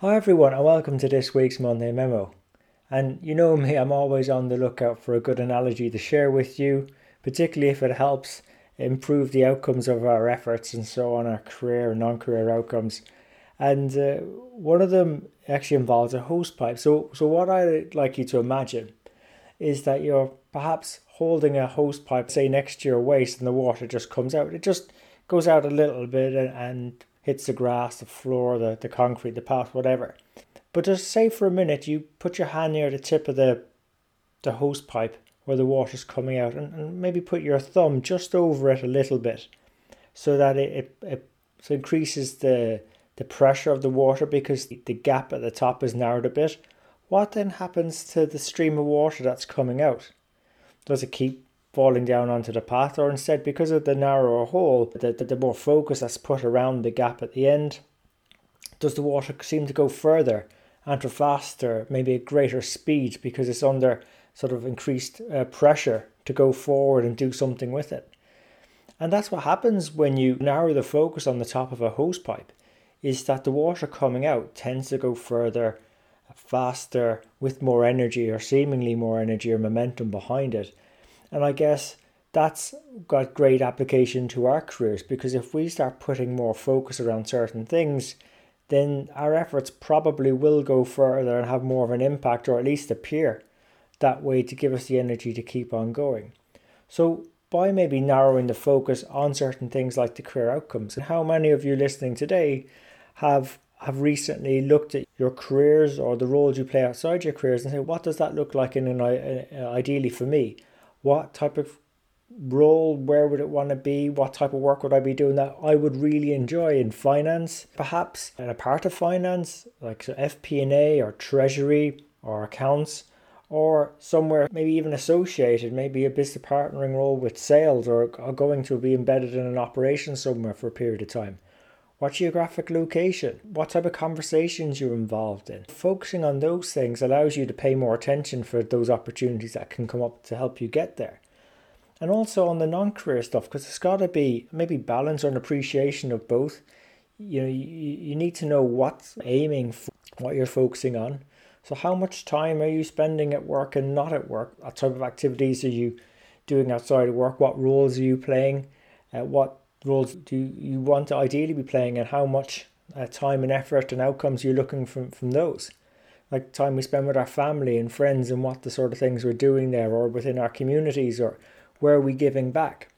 Hi everyone and welcome to this week's Monday Memo. And you know me, I'm always on the lookout for a good analogy to share with you, particularly if it helps improve the outcomes of our efforts and so on, our career and non-career outcomes. And uh, one of them actually involves a hose pipe. So, so what I'd like you to imagine is that you're perhaps holding a hose pipe, say next to your waist, and the water just comes out. It just goes out a little bit and, and hits the grass, the floor, the, the concrete, the path, whatever. But just say for a minute you put your hand near the tip of the the hose pipe where the water's coming out and, and maybe put your thumb just over it a little bit so that it, it, it so increases the the pressure of the water because the, the gap at the top is narrowed a bit. What then happens to the stream of water that's coming out? Does it keep falling down onto the path, or instead, because of the narrower hole, the, the, the more focus that's put around the gap at the end, does the water seem to go further and to faster, maybe a greater speed because it's under sort of increased uh, pressure to go forward and do something with it? And that's what happens when you narrow the focus on the top of a hose pipe, is that the water coming out tends to go further, faster, with more energy or seemingly more energy or momentum behind it and I guess that's got great application to our careers because if we start putting more focus around certain things, then our efforts probably will go further and have more of an impact or at least appear that way to give us the energy to keep on going. So, by maybe narrowing the focus on certain things like the career outcomes, and how many of you listening today have have recently looked at your careers or the roles you play outside your careers and say, what does that look like in an uh, ideally for me? What type of role, where would it want to be, what type of work would I be doing that I would really enjoy in finance, perhaps, and a part of finance, like so FP&A or treasury or accounts, or somewhere maybe even associated, maybe a business partnering role with sales or, or going to be embedded in an operation somewhere for a period of time. What geographic location? What type of conversations you're involved in? Focusing on those things allows you to pay more attention for those opportunities that can come up to help you get there. And also on the non career stuff, because it's got to be maybe balance or an appreciation of both. You know, you, you need to know what's aiming for, what you're focusing on. So, how much time are you spending at work and not at work? What type of activities are you doing outside of work? What roles are you playing? Uh, what roles do you want to ideally be playing and how much uh, time and effort and outcomes you're looking from, from those? Like time we spend with our family and friends and what the sort of things we're doing there or within our communities or where are we giving back?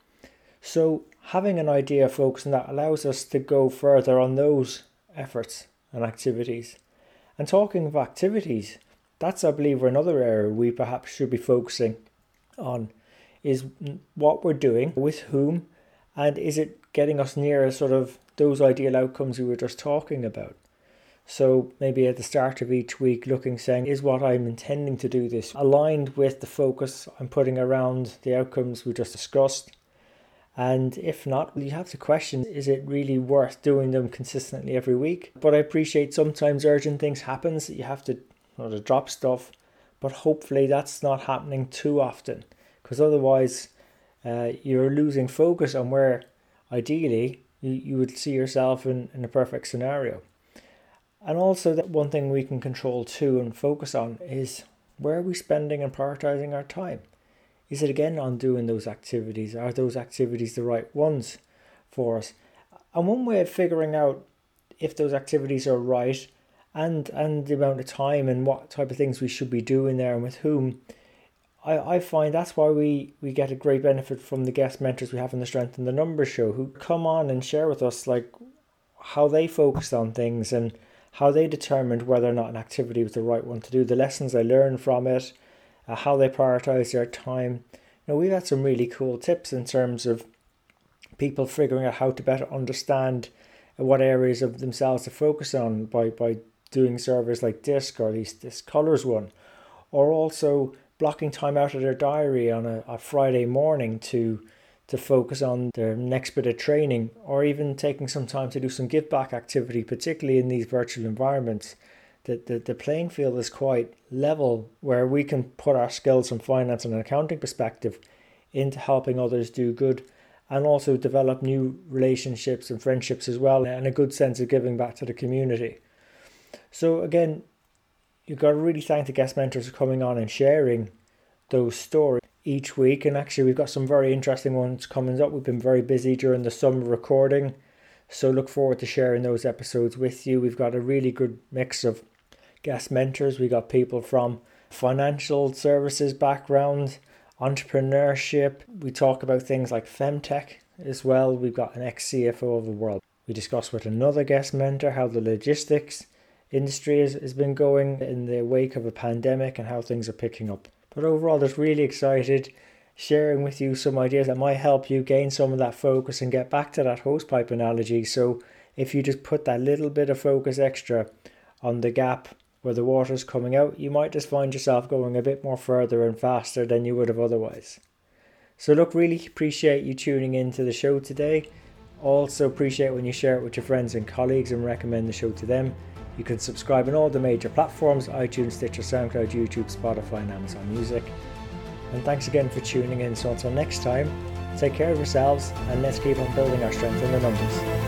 So having an idea focus on that allows us to go further on those efforts and activities. And talking of activities, that's I believe another area we perhaps should be focusing on is what we're doing, with whom, and is it getting us nearer sort of those ideal outcomes we were just talking about? So maybe at the start of each week, looking saying, is what I'm intending to do this aligned with the focus I'm putting around the outcomes we just discussed? And if not, you have to question is it really worth doing them consistently every week? But I appreciate sometimes urgent things happens that you have to, to drop stuff, but hopefully that's not happening too often because otherwise uh, you're losing focus on where ideally you, you would see yourself in, in a perfect scenario. And also that one thing we can control too and focus on is where are we spending and prioritizing our time? Is it again on doing those activities? Are those activities the right ones for us? And one way of figuring out if those activities are right and and the amount of time and what type of things we should be doing there and with whom I, I find that's why we, we get a great benefit from the guest mentors we have in the Strength and the Numbers show who come on and share with us like how they focused on things and how they determined whether or not an activity was the right one to do, the lessons they learned from it, uh, how they prioritize their time. You know, we've had some really cool tips in terms of people figuring out how to better understand what areas of themselves to focus on by, by doing surveys like DISC or at least this colors one, or also blocking time out of their diary on a, a Friday morning to to focus on their next bit of training or even taking some time to do some give back activity, particularly in these virtual environments. The, the, the playing field is quite level where we can put our skills from finance and an accounting perspective into helping others do good and also develop new relationships and friendships as well and a good sense of giving back to the community. So again, you've got to really thank the guest mentors for coming on and sharing those stories each week. And actually, we've got some very interesting ones coming up. We've been very busy during the summer recording. So look forward to sharing those episodes with you. We've got a really good mix of guest mentors. We got people from financial services background, entrepreneurship. We talk about things like femtech as well. We've got an ex CFO of the world. We discuss with another guest mentor how the logistics industry has, has been going in the wake of a pandemic and how things are picking up. But overall, just really excited sharing with you some ideas that might help you gain some of that focus and get back to that hosepipe analogy. So if you just put that little bit of focus extra on the gap where the water's coming out, you might just find yourself going a bit more further and faster than you would have otherwise. So look, really appreciate you tuning in to the show today. Also appreciate when you share it with your friends and colleagues and recommend the show to them. You can subscribe on all the major platforms iTunes, Stitcher, SoundCloud, YouTube, Spotify, and Amazon Music. And thanks again for tuning in. So until next time, take care of yourselves and let's keep on building our strength in the numbers.